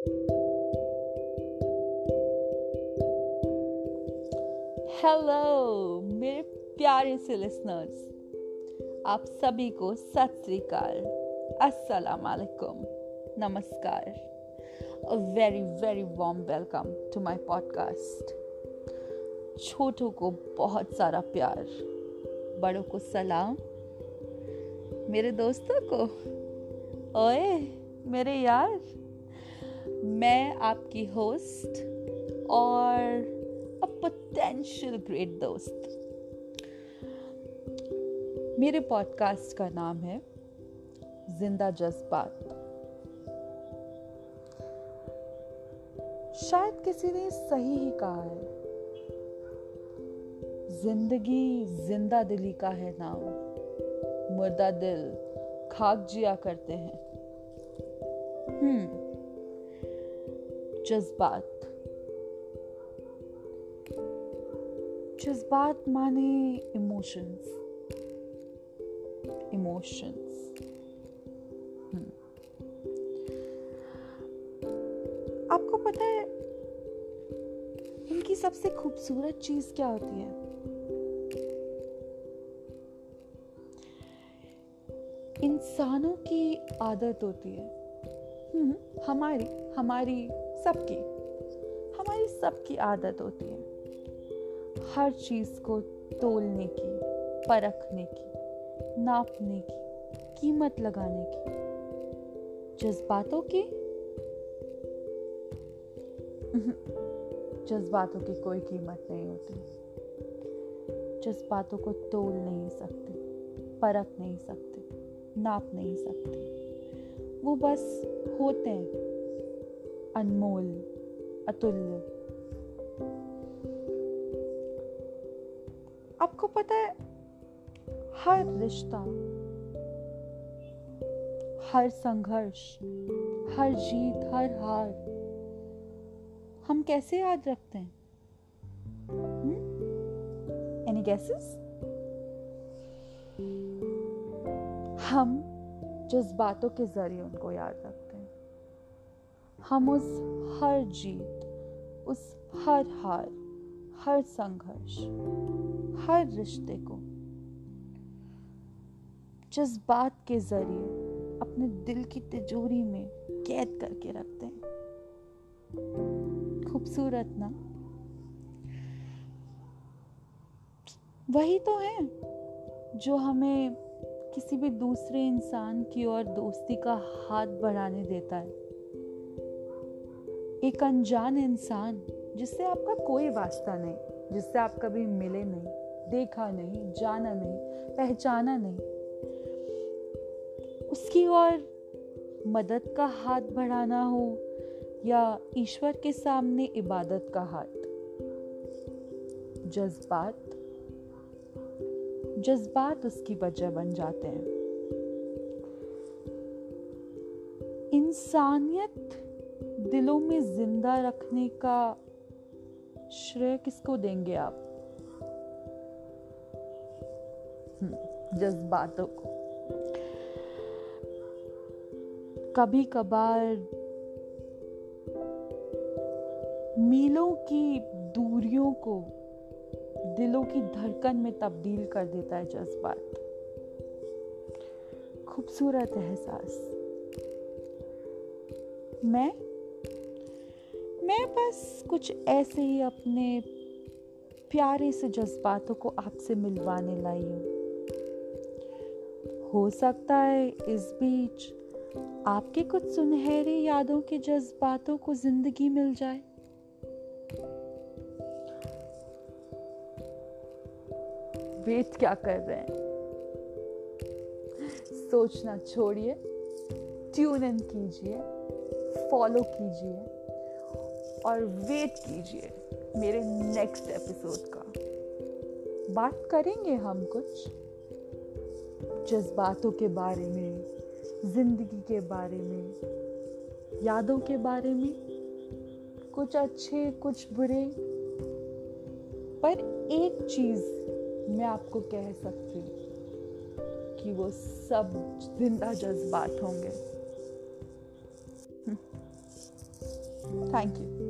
Hello मेरे प्यारे से लिसनर्स आप सभी को सत अस्सलाम वालेकुम। नमस्कार। A very very warm welcome to my podcast छोटों को बहुत सारा प्यार, बड़ों को सलाम। मेरे दोस्तों को, ओए, मेरे यार। मैं आपकी होस्ट और अ पोटेंशियल ग्रेट दोस्त। मेरे पॉडकास्ट का नाम है ज़िंदा जज्बात। शायद किसी ने सही ही कहा है। ज़िंदगी ज़िंदा दिली का है नाम। मुर्दा दिल खाक जिया करते हैं। हम्म। जज्बात जज्बात माने इमोशंस इमोशंस हम्म। आपको पता है इनकी सबसे खूबसूरत चीज़ क्या होती है? इंसानों की आदत होती है। हम्म, हमारी हमारी सबकी, हमारी सबकी आदत होती है हर चीज़ को तोलने की, परखने की, नापने की, कीमत लगाने की। जज्बातों की? जज्बातों की कोई कीमत नहीं होती। जज्बातों को तोल नहीं सकते, परख नहीं सकते, नाप नहीं सकते। वो बस होते हैं। अनमोल अतुल्य आपको पता है हर रिश्ता हर संघर्ष हर जीत हर हार हम कैसे याद रखते हैं एनी गैसेस हम जज्बातों के ज़रिए उनको याद रखते हैं हम उस हर जीत, उस हर हार, हर संघर्ष, हर रिश्ते को जज्बात के ज़रिए अपने दिल की तिजोरी में कैद करके रखते हैं। खूबसूरत ना? वही तो है जो हमें किसी भी दूसरे इंसान की ओर दोस्ती का हाथ बढ़ाने देता है। एक अनजान इंसान जिससे आपका कोई वास्ता नहीं, जिससे आप कभी मिले नहीं, देखा नहीं, जाना नहीं, पहचाना नहीं। उसकी और मदद का हाथ बढ़ाना हो या ईश्वर के सामने इबादत का हाथ। जज्बात जज्बात उसकी वजह बन जाते हैं। इंसानियत दिलों में ज़िंदा रखने का श्रेय किसको देंगे आप? जज्बातों को। कभी कभार मीलों की दूरियों को दिलों की धड़कन में तब्दील कर देता है जज्बात। खूबसूरत एहसास। मैं बस कुछ ऐसे ही अपने प्यारे से जज्बातों को आपसे मिलवाने लाई हूँ। हो सकता है इस बीच आपके कुछ सुनहरी यादों के जज्बातों को ज़िंदगी मिल जाए। वेट क्या कर रहे हैं? सोचना छोड़िए ट्यून इन कीजिए फॉलो कीजिए। और वेट कीजिए मेरे नेक्स्ट एपिसोड का। बात करेंगे हम कुछ जज्बातों के बारे में, ज़िंदगी के बारे में, यादों के बारे में, कुछ अच्छे, कुछ बुरे। पर एक चीज़ मैं आपको कह सकती हूँ कि वो सब ज़िंदा जज्बात होंगे। Thank you